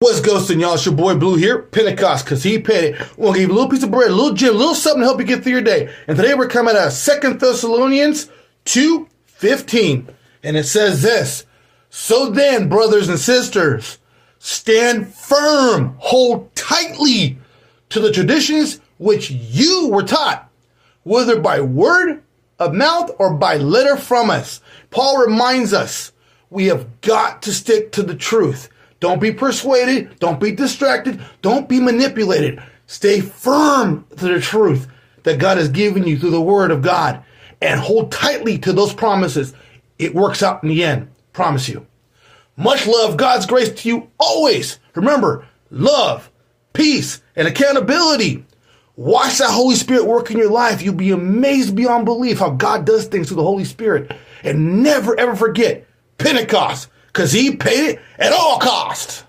What's ghosting, y'all? It's your boy Blue here, Pentecost, because he paid it. To give you a little piece of bread, a little gym, a little something to help you get through your day. And today we're coming of Second Thessalonians 2.15. And it says this, So then, brothers and sisters, stand firm, hold tightly to the traditions which you were taught, whether by word of mouth or by letter from us. Paul reminds us we have got to stick to the truth. Don't be persuaded. Don't be distracted. Don't be manipulated. Stay firm to the truth that God has given you through the word of God and hold tightly to those promises. It works out in the end. Promise you. Much love, God's grace to you always. Remember, love, peace, and accountability. Watch that Holy Spirit work in your life. You'll be amazed beyond belief how God does things through the Holy Spirit. And never ever forget Pentecost because he paid it at all costs.